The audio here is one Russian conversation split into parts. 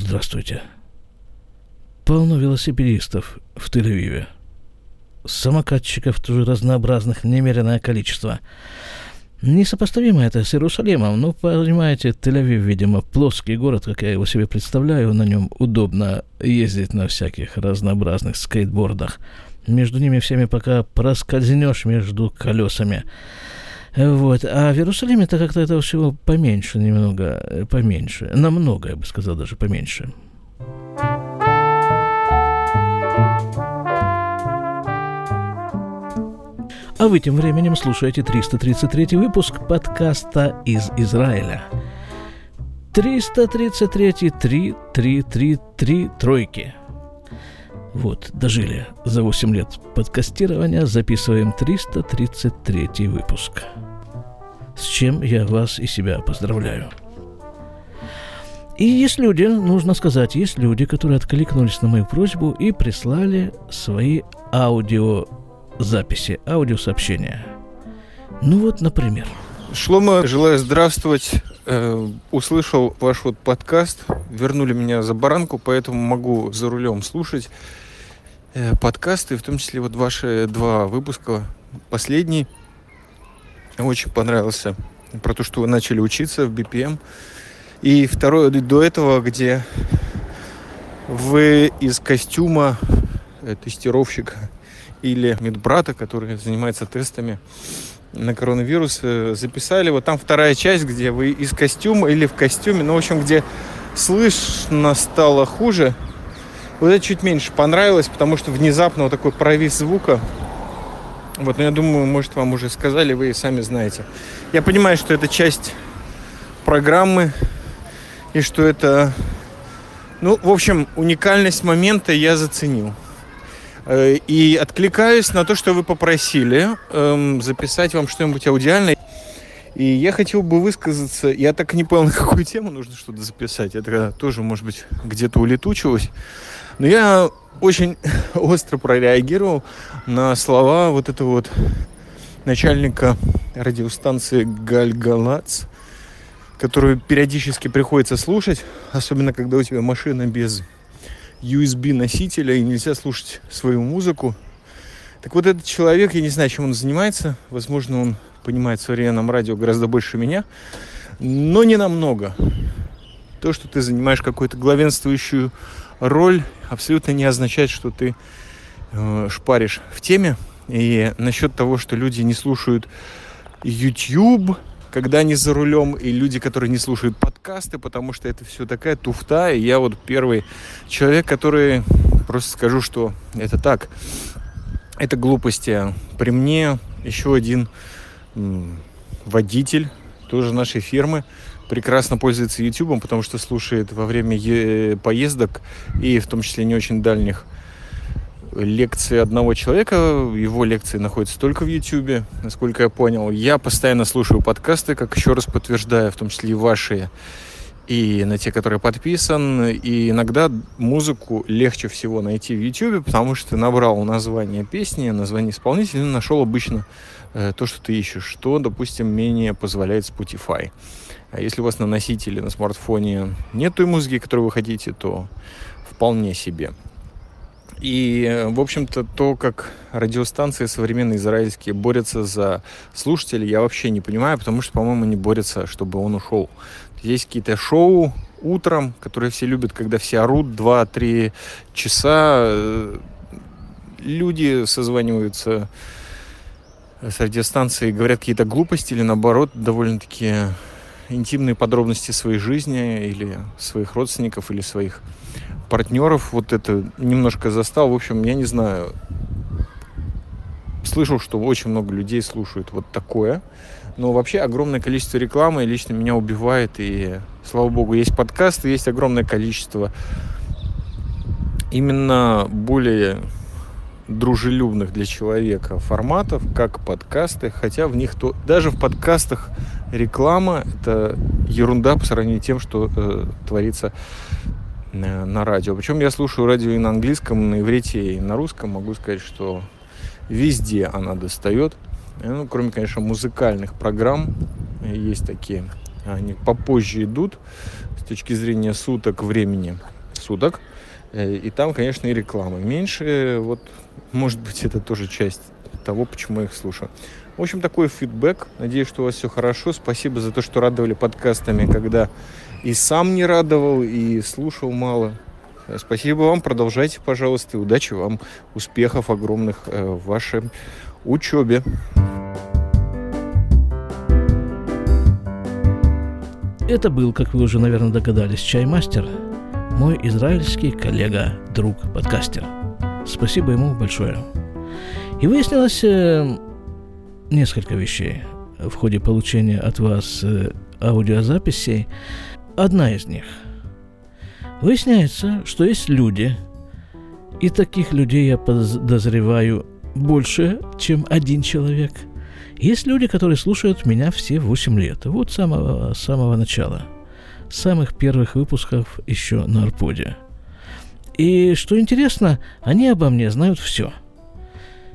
Здравствуйте. Полно велосипедистов в Тель-Авиве. Самокатчиков тоже разнообразных, немеренное количество. Несопоставимо это с Иерусалимом. Ну, понимаете, Тель-Авив, видимо, плоский город, как я его себе представляю. На нем удобно ездить на всяких разнообразных скейтбордах. Между ними всеми пока проскользнешь между колесами. Вот. А в Иерусалиме-то как-то этого всего поменьше немного, э, поменьше. Намного, я бы сказал, даже поменьше. А вы тем временем слушаете 333 выпуск подкаста из Израиля. 333 3 3 3 3 тройки. Вот, дожили. За 8 лет подкастирования записываем 333 выпуск. С чем я вас и себя поздравляю. И есть люди, нужно сказать, есть люди, которые откликнулись на мою просьбу и прислали свои аудиозаписи, аудиосообщения. Ну вот, например. Шлома, желаю здравствовать. Э, услышал ваш вот подкаст, вернули меня за баранку, поэтому могу за рулем слушать подкасты, в том числе вот ваши два выпуска. Последний очень понравился про то, что вы начали учиться в BPM. И второй до этого, где вы из костюма э, тестировщика или медбрата, который занимается тестами, на коронавирус э, записали. Вот там вторая часть, где вы из костюма или в костюме, ну, в общем, где слышно стало хуже. Вот это чуть меньше понравилось, потому что внезапно вот такой провис звука. Вот, но я думаю, может, вам уже сказали, вы и сами знаете. Я понимаю, что это часть программы, и что это... Ну, в общем, уникальность момента я заценил. Э, и откликаюсь на то, что вы попросили эм, записать вам что-нибудь аудиальное. И я хотел бы высказаться, я так и не понял, на какую тему нужно что-то записать. Это тоже, может быть, где-то улетучилось. Но я очень остро прореагировал на слова вот этого вот начальника радиостанции Гальгалац, которую периодически приходится слушать, особенно когда у тебя машина без USB носителя и нельзя слушать свою музыку. Так вот этот человек, я не знаю, чем он занимается. Возможно, он понимает в современном радио гораздо больше меня, но не намного. То, что ты занимаешь какую-то главенствующую роль, абсолютно не означает, что ты э, шпаришь в теме. И насчет того, что люди не слушают YouTube, когда они за рулем, и люди, которые не слушают подкасты, потому что это все такая туфта. И я вот первый человек, который просто скажу, что это так. Это глупости. При мне еще один водитель тоже нашей фирмы прекрасно пользуется YouTube, потому что слушает во время поездок и в том числе не очень дальних лекции одного человека. Его лекции находятся только в YouTube, насколько я понял. Я постоянно слушаю подкасты, как еще раз подтверждаю, в том числе и ваши, и на те, которые подписан. И иногда музыку легче всего найти в YouTube, потому что набрал название песни, название исполнителя, нашел обычно э, то, что ты ищешь, что, допустим, менее позволяет Spotify. А если у вас на носителе, на смартфоне нет той музыки, которую вы хотите, то вполне себе. И, в общем-то, то, как радиостанции современные израильские борются за слушателей, я вообще не понимаю, потому что, по-моему, они борются, чтобы он ушел. Есть какие-то шоу утром, которые все любят, когда все орут 2-3 часа. Люди созваниваются с радиостанцией, говорят какие-то глупости или, наоборот, довольно-таки интимные подробности своей жизни или своих родственников или своих партнеров вот это немножко застал. В общем, я не знаю. Слышал, что очень много людей слушают вот такое. Но вообще огромное количество рекламы лично меня убивает. И, слава богу, есть подкасты, есть огромное количество именно более дружелюбных для человека форматов, как подкасты, хотя в них то даже в подкастах реклама это ерунда по сравнению с тем, что э, творится Э, на радио. Причем я слушаю радио и на английском, на иврите, и на русском. Могу сказать, что везде она достает. Э, ну, кроме, конечно, музыкальных программ. Есть такие они попозже идут с точки зрения суток, времени суток. Э, и там, конечно, и реклама меньше. Вот, может быть, это тоже часть того, почему я их слушаю. В общем, такой фидбэк. Надеюсь, что у вас все хорошо. Спасибо за то, что радовали подкастами, когда и сам не радовал, и слушал мало. Спасибо вам. Продолжайте, пожалуйста. И удачи вам. Успехов огромных э, в вашей учебе. Это был, как вы уже, наверное, догадались, чаймастер, мой израильский коллега, друг, подкастер. Спасибо ему большое. И выяснилось э, несколько вещей в ходе получения от вас э, аудиозаписей. Одна из них. Выясняется, что есть люди, и таких людей я подозреваю больше, чем один человек. Есть люди, которые слушают меня все 8 лет, вот с самого, с самого начала, самых первых выпусков еще на Арподе. И что интересно, они обо мне знают все –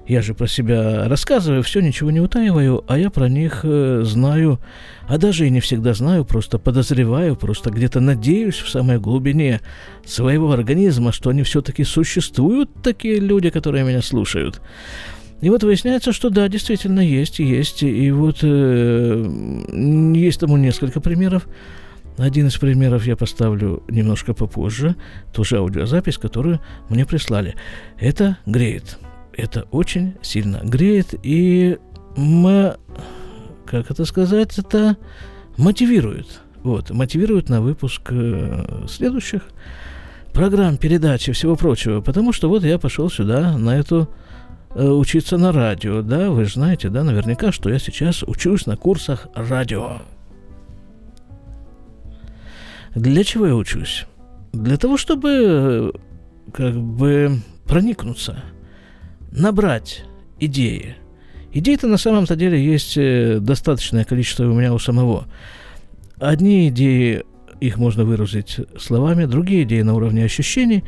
я же про себя рассказываю, все, ничего не утаиваю, а я про них э, знаю, а даже и не всегда знаю, просто подозреваю, просто где-то надеюсь в самой глубине своего организма, что они все-таки существуют, такие люди, которые меня слушают. И вот выясняется, что да, действительно есть, есть. И вот э, есть тому несколько примеров. Один из примеров я поставлю немножко попозже, тоже аудиозапись, которую мне прислали. Это греет это очень сильно греет и мы, как это сказать, это мотивирует. Вот, мотивирует на выпуск э, следующих программ, передач и всего прочего. Потому что вот я пошел сюда, на эту э, учиться на радио, да, вы же знаете, да, наверняка, что я сейчас учусь на курсах радио. Для чего я учусь? Для того, чтобы э, как бы проникнуться – набрать идеи. Идей-то на самом-то деле есть э, достаточное количество у меня у самого. Одни идеи их можно выразить словами, другие идеи на уровне ощущений,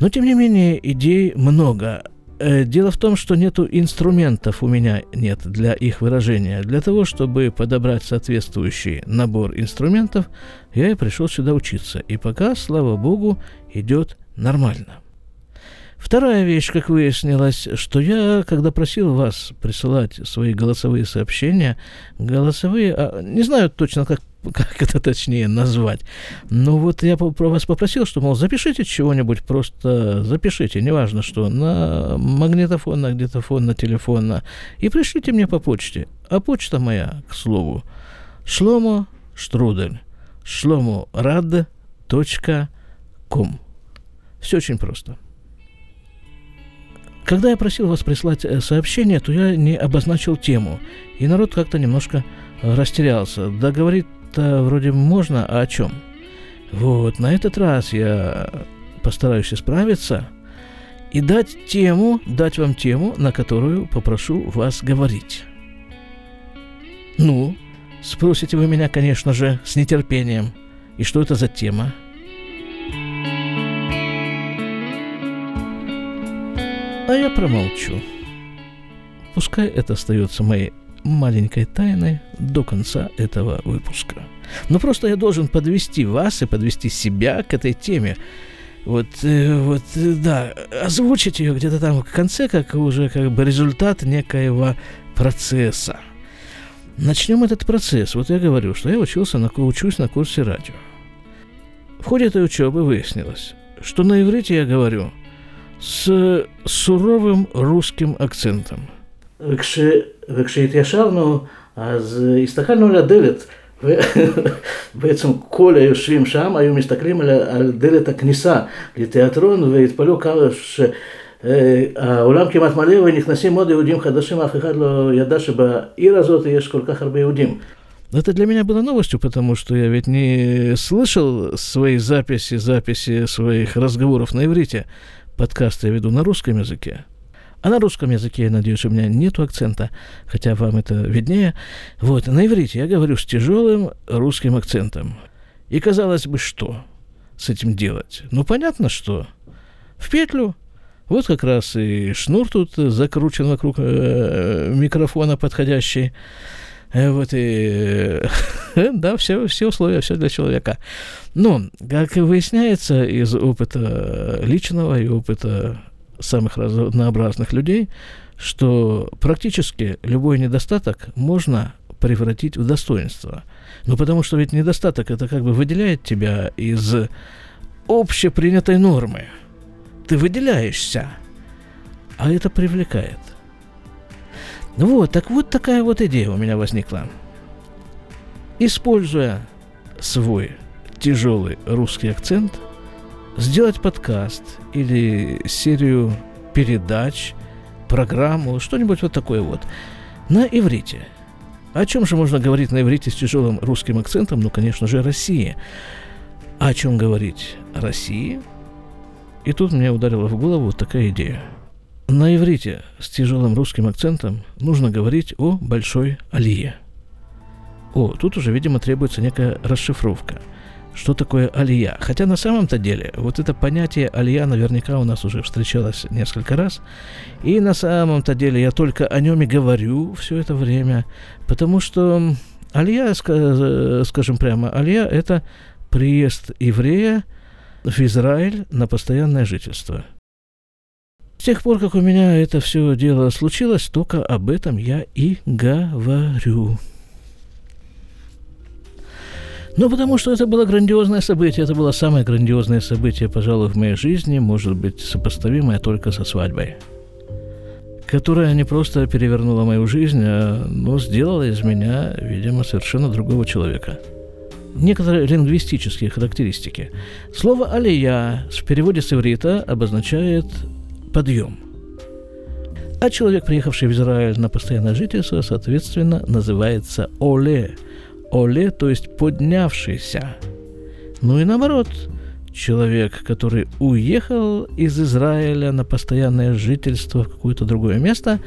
но тем не менее идей много. Э, дело в том, что нету инструментов у меня нет для их выражения. Для того, чтобы подобрать соответствующий набор инструментов, я и пришел сюда учиться. И пока, слава богу, идет нормально. Вторая вещь, как выяснилось, что я, когда просил вас присылать свои голосовые сообщения, голосовые, а, не знаю точно, как, как это точнее назвать, но вот я про вас попросил, что, мол, запишите чего-нибудь, просто запишите, неважно что, на магнитофон, на диктофон, на телефон, на... и пришлите мне по почте. А почта моя, к слову, шломо штрудель, шломо. Все очень просто. Когда я просил вас прислать э, сообщение, то я не обозначил тему, и народ как-то немножко э, растерялся. Да говорить-то вроде можно, а о чем? Вот, на этот раз я постараюсь исправиться и дать тему, дать вам тему, на которую попрошу вас говорить. Ну, спросите вы меня, конечно же, с нетерпением. И что это за тема? А я промолчу. Пускай это остается моей маленькой тайной до конца этого выпуска. Но просто я должен подвести вас и подвести себя к этой теме. Вот, э, вот, э, да, озвучить ее где-то там в конце, как уже как бы результат некоего процесса. Начнем этот процесс. Вот я говорю, что я учился на, учусь на курсе радио. В ходе этой учебы выяснилось, что на иврите я говорю – с суровым русским акцентом. וכשהתיישבנו, אז הסתכלנו על הדלת, ובעצם כל היושבים שם היו מסתכלים על, על דלת הכניסה לתיאטרון והתפלאו כמה שהעולם כמעט מלא ונכנסים עוד יהודים חדשים, אף אחד לא ידע שבעיר הזאת יש כל כך הרבה יהודים. Это для меня было новостью, потому что я ведь не слышал свои записи, записи своих разговоров на иврите подкасты я веду на русском языке. А на русском языке, я надеюсь, у меня нет акцента, хотя вам это виднее. Вот, на иврите я говорю с тяжелым русским акцентом. И казалось бы, что с этим делать? Ну, понятно, что. В петлю. Вот как раз и шнур тут закручен вокруг э, микрофона подходящий. Э, вот и... да, все, все условия, все для человека. Но, как выясняется из опыта личного и опыта самых разнообразных людей, что практически любой недостаток можно превратить в достоинство. Ну, потому что ведь недостаток это как бы выделяет тебя из общепринятой нормы. Ты выделяешься, а это привлекает. Вот, так вот такая вот идея у меня возникла. Используя свой тяжелый русский акцент, сделать подкаст или серию передач, программу, что-нибудь вот такое вот на иврите. О чем же можно говорить на иврите с тяжелым русским акцентом? Ну, конечно же, Россия. А о чем говорить России? И тут мне ударила в голову вот такая идея – на иврите с тяжелым русским акцентом нужно говорить о большой алие. О, тут уже, видимо, требуется некая расшифровка. Что такое алия? Хотя на самом-то деле вот это понятие алия наверняка у нас уже встречалось несколько раз. И на самом-то деле я только о нем и говорю все это время, потому что алия, скажем прямо, алия – это приезд еврея в Израиль на постоянное жительство – с тех пор, как у меня это все дело случилось, только об этом я и говорю. Ну, потому что это было грандиозное событие. Это было самое грандиозное событие, пожалуй, в моей жизни, может быть, сопоставимое только со свадьбой. Которая не просто перевернула мою жизнь, а, но сделала из меня, видимо, совершенно другого человека. Некоторые лингвистические характеристики. Слово «алия» в переводе с иврита обозначает подъем. А человек, приехавший в Израиль на постоянное жительство, соответственно, называется Оле. Оле, то есть поднявшийся. Ну и наоборот, человек, который уехал из Израиля на постоянное жительство в какое-то другое место,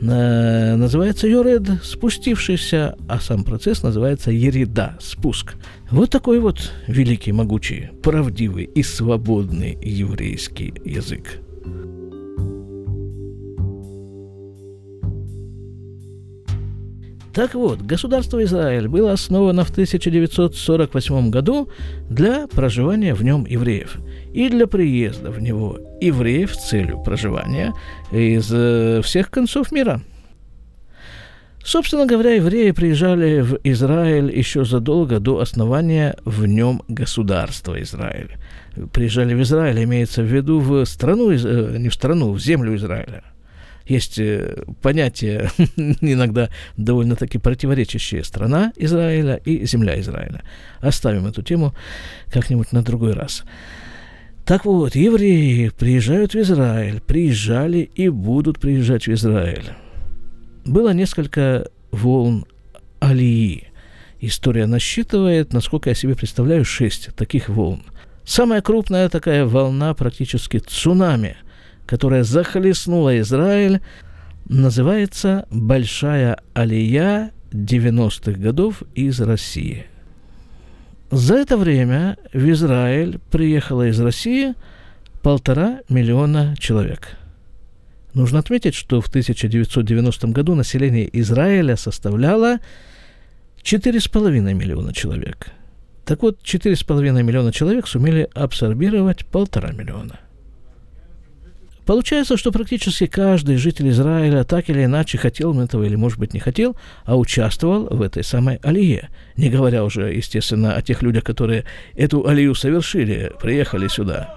называется Йоред, спустившийся, а сам процесс называется Ерида, спуск. Вот такой вот великий, могучий, правдивый и свободный еврейский язык. Так вот, государство Израиль было основано в 1948 году для проживания в нем евреев и для приезда в него евреев с целью проживания из э, всех концов мира. Собственно говоря, евреи приезжали в Израиль еще задолго до основания в нем государства Израиль. Приезжали в Израиль, имеется в виду в страну, э, не в страну, в землю Израиля – есть э, понятие иногда довольно-таки противоречащие страна Израиля и земля Израиля. Оставим эту тему как-нибудь на другой раз. Так вот, евреи приезжают в Израиль, приезжали и будут приезжать в Израиль. Было несколько волн Алии. История насчитывает, насколько я себе представляю, шесть таких волн. Самая крупная такая волна, практически цунами – которая захлестнула Израиль, называется «Большая алия 90-х годов из России». За это время в Израиль приехало из России полтора миллиона человек. Нужно отметить, что в 1990 году население Израиля составляло 4,5 миллиона человек. Так вот, 4,5 миллиона человек сумели абсорбировать полтора миллиона. Получается, что практически каждый житель Израиля так или иначе хотел этого или, может быть, не хотел, а участвовал в этой самой алие. Не говоря уже, естественно, о тех людях, которые эту алию совершили, приехали сюда.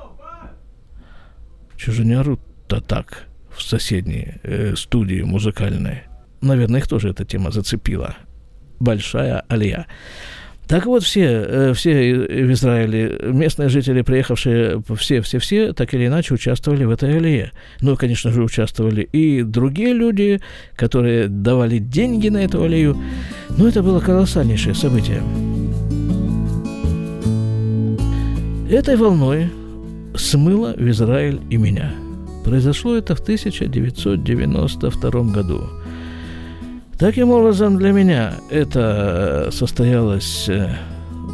Же не орут-то так в соседней э, студии музыкальной? Наверное, их тоже эта тема зацепила. Большая алия. Так вот, все, э, все в Израиле, местные жители, приехавшие, все-все-все, так или иначе участвовали в этой алие. Ну, конечно же, участвовали и другие люди, которые давали деньги на эту алию. Но это было колоссальнейшее событие. Этой волной смыло в Израиль и меня. Произошло это в 1992 году. Таким образом, для меня это состоялось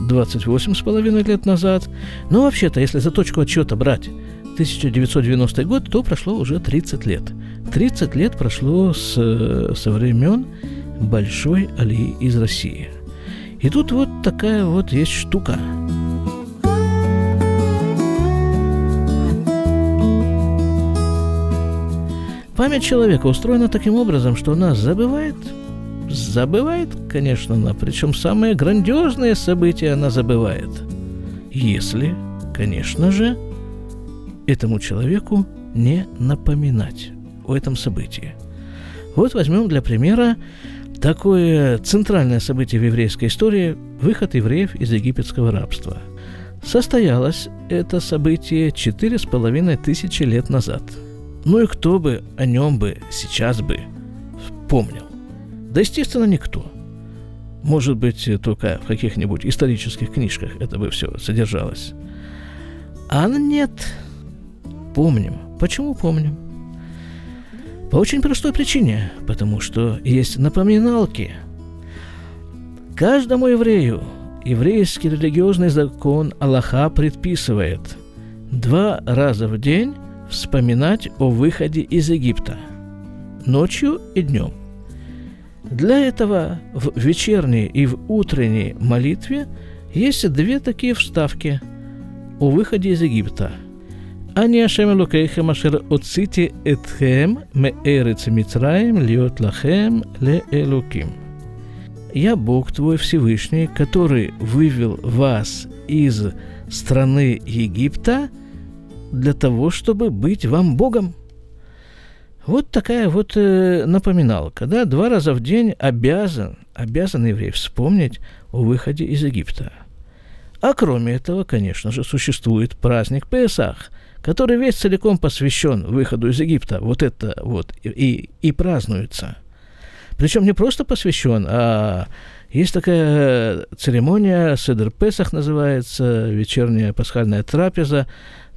28 э, лет назад. Но вообще-то, если за точку отчета брать 1990 год, то прошло уже 30 лет. 30 лет прошло с, со времен большой алии из России. И тут вот такая вот есть штука. Память человека устроена таким образом, что она забывает, забывает, конечно, она, причем самые грандиозные события она забывает. Если, конечно же, этому человеку не напоминать о этом событии. Вот возьмем для примера такое центральное событие в еврейской истории – выход евреев из египетского рабства. Состоялось это событие четыре с половиной тысячи лет назад. Ну и кто бы о нем бы сейчас бы помнил? Да, естественно, никто. Может быть, только в каких-нибудь исторических книжках это бы все содержалось. А нет. Помним. Почему помним? По очень простой причине, потому что есть напоминалки. Каждому еврею еврейский религиозный закон Аллаха предписывает два раза в день вспоминать о выходе из Египта ночью и днем. Для этого в вечерней и в утренней молитве есть две такие вставки о выходе из Египта. Они Ашем Элокейхем Ашер Оцити Этхем Ме Эрец Митраем Льот Лахем Ле элуким. Я Бог твой Всевышний, который вывел вас из страны Египта – для того, чтобы быть вам Богом. Вот такая вот э, напоминалка, да, два раза в день обязан, обязан еврей вспомнить о выходе из Египта. А кроме этого, конечно же, существует праздник Песах – который весь целиком посвящен выходу из Египта. Вот это вот и, и празднуется. Причем не просто посвящен, а есть такая церемония, Седер Песах называется, вечерняя пасхальная трапеза,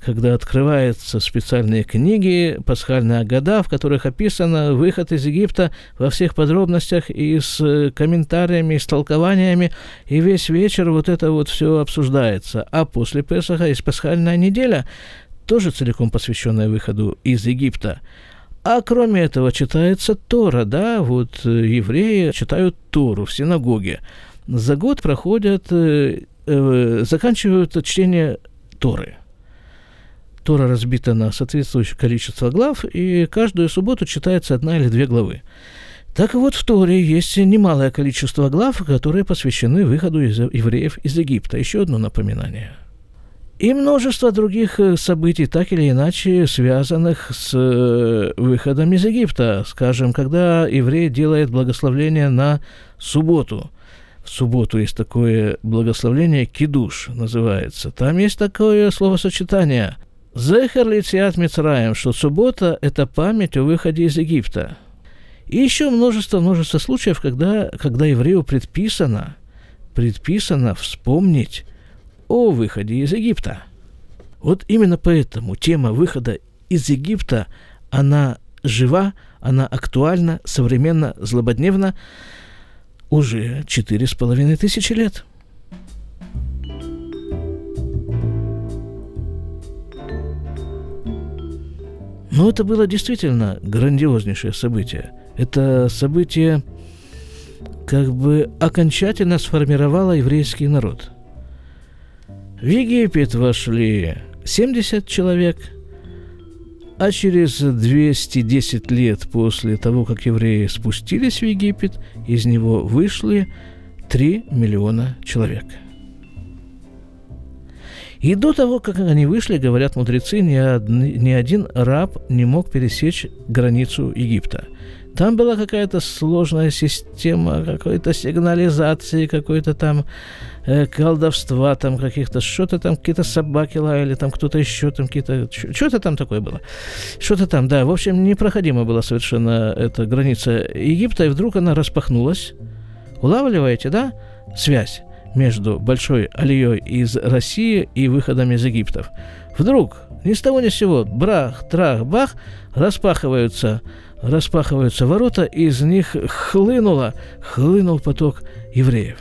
когда открываются специальные книги, пасхальная года, в которых описано выход из Египта во всех подробностях и с комментариями, и с толкованиями, и весь вечер вот это вот все обсуждается. А после Песаха есть пасхальная неделя, тоже целиком посвященная выходу из Египта. А кроме этого читается Тора, да, вот э, евреи читают Тору в синагоге. За год проходят, э, э, заканчивают чтение Торы. Тора разбита на соответствующее количество глав, и каждую субботу читается одна или две главы. Так вот, в Торе есть немалое количество глав, которые посвящены выходу из евреев из Египта. Еще одно напоминание – и множество других э, событий, так или иначе связанных с э, выходом из Египта. Скажем, когда еврей делает благословление на субботу. В субботу есть такое благословление, кидуш называется. Там есть такое словосочетание «Зехер лициат Мицраем», что суббота – это память о выходе из Египта. И еще множество-множество случаев, когда, когда еврею предписано, предписано вспомнить о выходе из Египта. Вот именно поэтому тема выхода из Египта, она жива, она актуальна, современна, злободневна уже четыре с половиной тысячи лет. Но это было действительно грандиознейшее событие. Это событие как бы окончательно сформировало еврейский народ – в Египет вошли 70 человек, а через 210 лет после того, как евреи спустились в Египет, из него вышли 3 миллиона человек. И до того, как они вышли, говорят мудрецы, ни, од... ни один раб не мог пересечь границу Египта. Там была какая-то сложная система какой-то сигнализации, какой-то там э, колдовства, там каких-то, что-то там, какие-то собаки лаяли, там кто-то еще, там какие-то, что-то там такое было. Что-то там, да. В общем, непроходима была совершенно эта граница Египта, и вдруг она распахнулась. Улавливаете, да? Связь между большой алией из России и выходом из Египтов. Вдруг, ни с того ни с сего, брах, трах, бах, распахиваются, распахиваются ворота, и из них хлынуло, хлынул поток евреев.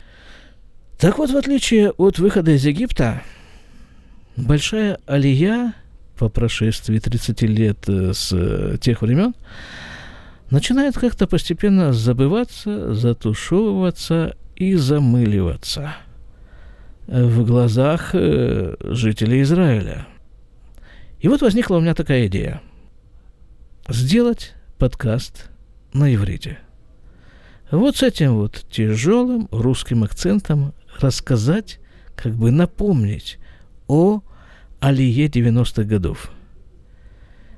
Так вот, в отличие от выхода из Египта, большая алия по прошествии 30 лет э, с э, тех времен, начинает как-то постепенно забываться, затушевываться и замыливаться в глазах э, жителей Израиля. И вот возникла у меня такая идея. Сделать подкаст на иврите. Вот с этим вот тяжелым русским акцентом рассказать, как бы напомнить о Алие 90-х годов.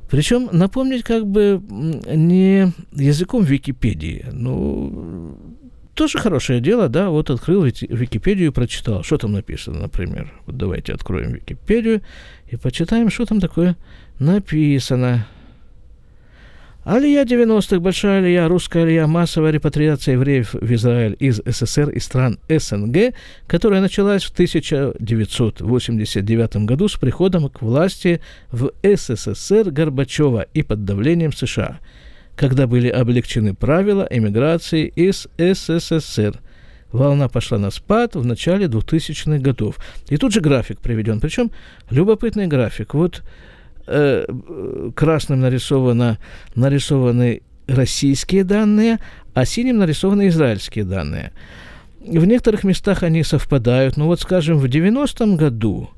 Причем напомнить как бы не языком Википедии. Ну, тоже хорошее дело, да, вот открыл Википедию и прочитал. Что там написано, например? Вот давайте откроем Википедию и почитаем, что там такое написано. Алия 90-х, большая алия, русская алия, массовая репатриация евреев в Израиль из СССР и стран СНГ, которая началась в 1989 году с приходом к власти в СССР Горбачева и под давлением США, когда были облегчены правила эмиграции из СССР. Волна пошла на спад в начале 2000-х годов. И тут же график приведен. Причем любопытный график. Вот э, красным нарисовано, нарисованы российские данные, а синим нарисованы израильские данные. В некоторых местах они совпадают. Ну вот, скажем, в 90-м году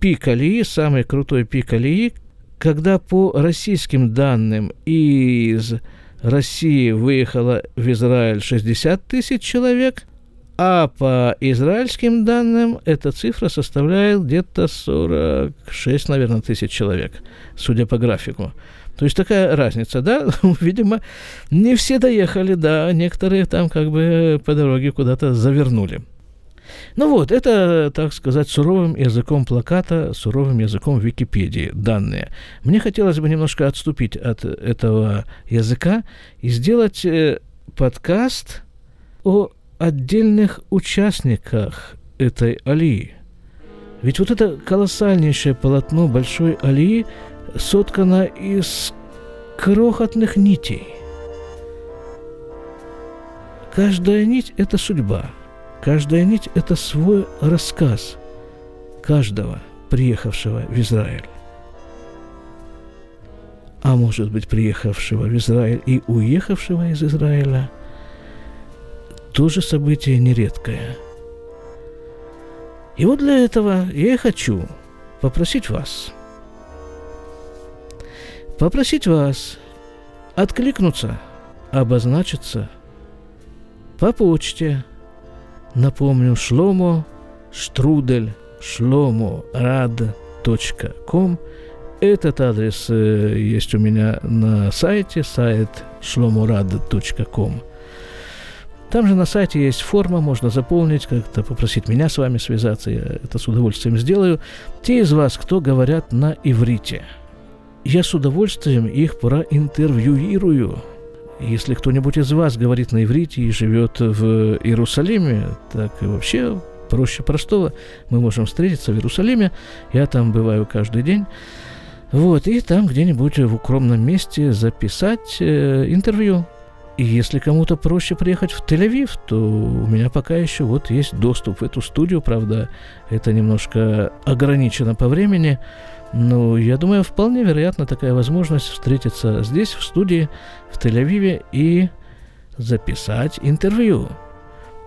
пик Алии, самый крутой пик Алии, когда по российским данным из России выехало в Израиль 60 тысяч человек – а по израильским данным эта цифра составляет где-то 46, наверное, тысяч человек, судя по графику. То есть такая разница, да? Видимо, не все доехали, да, некоторые там как бы по дороге куда-то завернули. Ну вот, это, так сказать, суровым языком плаката, суровым языком Википедии данные. Мне хотелось бы немножко отступить от этого языка и сделать э, подкаст о отдельных участниках этой алии. Ведь вот это колоссальнейшее полотно большой алии соткано из крохотных нитей. Каждая нить – это судьба. Каждая нить – это свой рассказ каждого, приехавшего в Израиль. А может быть, приехавшего в Израиль и уехавшего из Израиля – тоже событие нередкое. И вот для этого я и хочу попросить вас, попросить вас откликнуться, обозначиться по почте. Напомню, шломо штрудель шломо рад.ком. Этот адрес э, есть у меня на сайте, сайт шломорад.ком. Там же на сайте есть форма, можно заполнить, как-то попросить меня с вами связаться, я это с удовольствием сделаю. Те из вас, кто говорят на иврите, я с удовольствием их проинтервьюирую. Если кто-нибудь из вас говорит на иврите и живет в Иерусалиме, так и вообще проще простого. Мы можем встретиться в Иерусалиме, я там бываю каждый день. Вот, и там где-нибудь в укромном месте записать э, интервью и если кому-то проще приехать в Тель-Авив, то у меня пока еще вот есть доступ в эту студию, правда, это немножко ограничено по времени, но я думаю, вполне вероятно такая возможность встретиться здесь, в студии, в Тель-Авиве и записать интервью.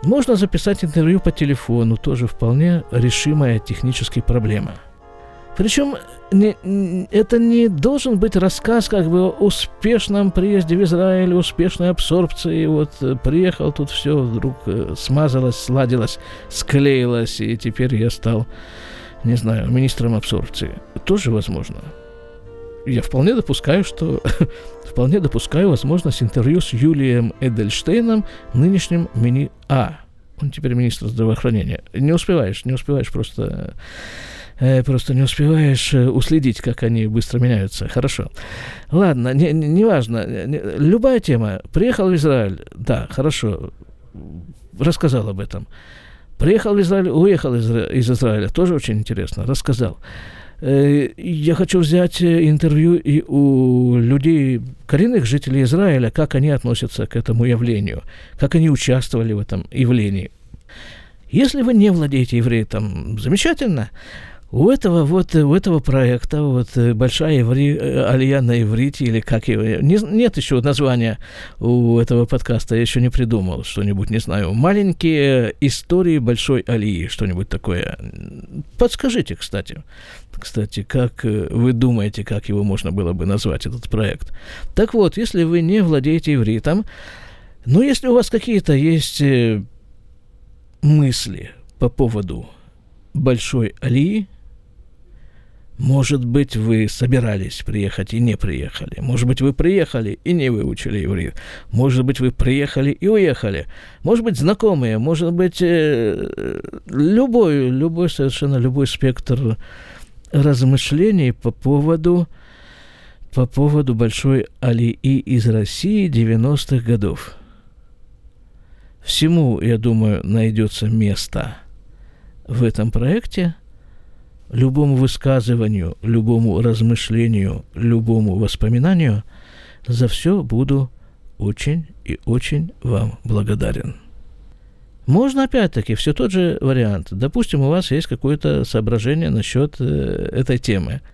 Можно записать интервью по телефону, тоже вполне решимая техническая проблема – причем не, это не должен быть рассказ как бы о успешном приезде в Израиль, успешной абсорбции. Вот э, приехал, тут все вдруг э, смазалось, сладилось, склеилось, и теперь я стал, не знаю, министром абсорбции. Тоже возможно. Я вполне допускаю, что вполне допускаю возможность интервью с Юлием Эдельштейном, нынешним мини А. Он теперь министр здравоохранения. Не успеваешь, не успеваешь просто просто не успеваешь э, уследить, как они быстро меняются. Хорошо. Ладно, не, не, важно. Не, любая тема. Приехал в Израиль, да, хорошо, рассказал об этом. Приехал в Израиль, уехал из, из Израиля, тоже очень интересно, рассказал. Э, я хочу взять э, интервью и у людей, коренных жителей Израиля, как они относятся к этому явлению, как они участвовали в этом явлении. Если вы не владеете евреем, замечательно. У этого вот у этого проекта вот большая иври, э, алия на иврите или как его не, нет еще названия у этого подкаста я еще не придумал что-нибудь не знаю. Маленькие истории большой алии что-нибудь такое. Подскажите кстати кстати как э, вы думаете как его можно было бы назвать этот проект? Так вот если вы не владеете ивритом ну если у вас какие-то есть э, мысли по поводу большой алии может быть, вы собирались приехать и не приехали. Может быть, вы приехали и не выучили иврит. Может быть, вы приехали и уехали. Может быть, знакомые. Может быть, э, любой, любой, совершенно любой спектр размышлений по поводу, по поводу большой алии из России 90-х годов. Всему, я думаю, найдется место в этом проекте – любому высказыванию, любому размышлению, любому воспоминанию, за все буду очень и очень вам благодарен. Можно опять-таки все тот же вариант. Допустим, у вас есть какое-то соображение насчет э, этой темы –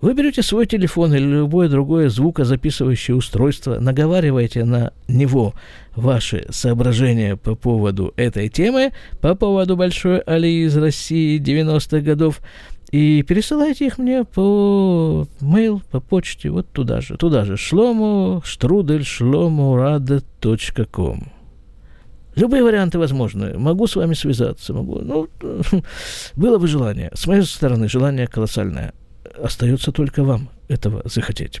вы берете свой телефон или любое другое звукозаписывающее устройство, наговариваете на него ваши соображения по поводу этой темы, по поводу Большой Али из России 90-х годов, и пересылайте их мне по mail, по почте, вот туда же, туда же, шлому, штрудель, шлому, ком. Любые варианты возможны. Могу с вами связаться, могу. Ну, было бы желание. С моей стороны, желание колоссальное остается только вам этого захотеть.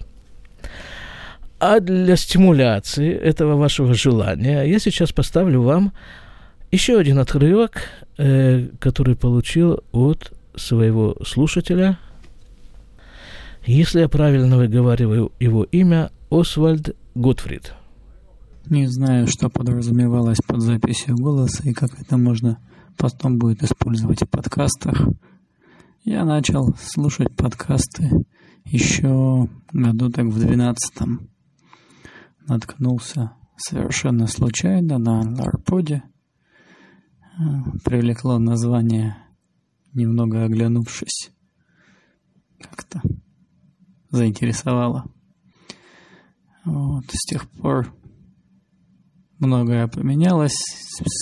А для стимуляции этого вашего желания я сейчас поставлю вам еще один отрывок, э, который получил от своего слушателя. Если я правильно выговариваю его имя, Освальд Готфрид. Не знаю, что подразумевалось под записью голоса и как это можно потом будет использовать в подкастах. Я начал слушать подкасты еще году так в двенадцатом. Наткнулся совершенно случайно на Ларподе. Привлекло название, немного оглянувшись. Как-то заинтересовало. Вот, с тех пор многое поменялось,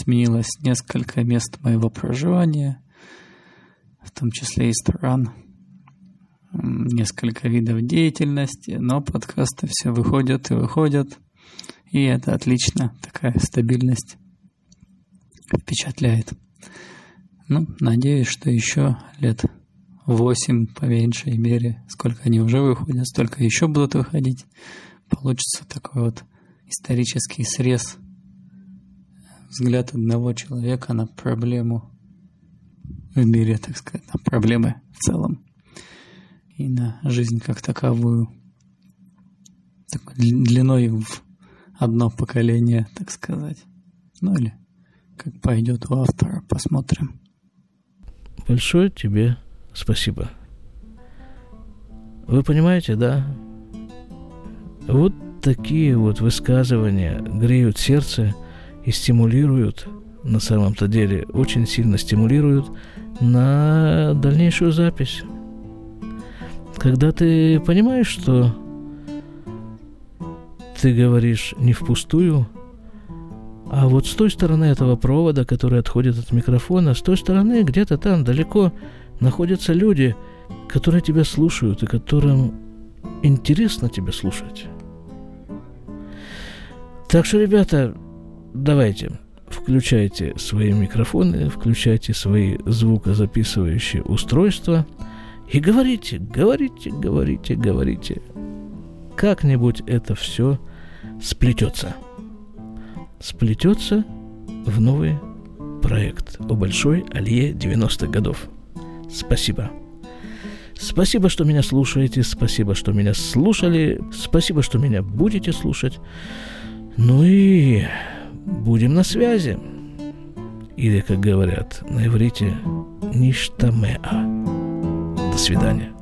сменилось несколько мест моего проживания – в том числе и стран, несколько видов деятельности, но подкасты все выходят и выходят, и это отлично, такая стабильность впечатляет. Ну, надеюсь, что еще лет восемь, по меньшей мере, сколько они уже выходят, столько еще будут выходить. Получится такой вот исторический срез, взгляд одного человека на проблему в мире, так сказать, на проблемы в целом и на жизнь как таковую. Такой длиной в одно поколение, так сказать. Ну или как пойдет у автора, посмотрим. Большое тебе спасибо. Вы понимаете, да? Вот такие вот высказывания греют сердце и стимулируют, на самом-то деле, очень сильно стимулируют на дальнейшую запись. Когда ты понимаешь, что ты говоришь не впустую, а вот с той стороны этого провода, который отходит от микрофона, с той стороны, где-то там далеко, находятся люди, которые тебя слушают и которым интересно тебя слушать. Так что, ребята, давайте, включайте свои микрофоны, включайте свои звукозаписывающие устройства и говорите, говорите, говорите, говорите. Как-нибудь это все сплетется. Сплетется в новый проект о большой Алье 90-х годов. Спасибо. Спасибо, что меня слушаете, спасибо, что меня слушали, спасибо, что меня будете слушать. Ну и будем на связи. Или, как говорят на иврите, ништамеа. До свидания.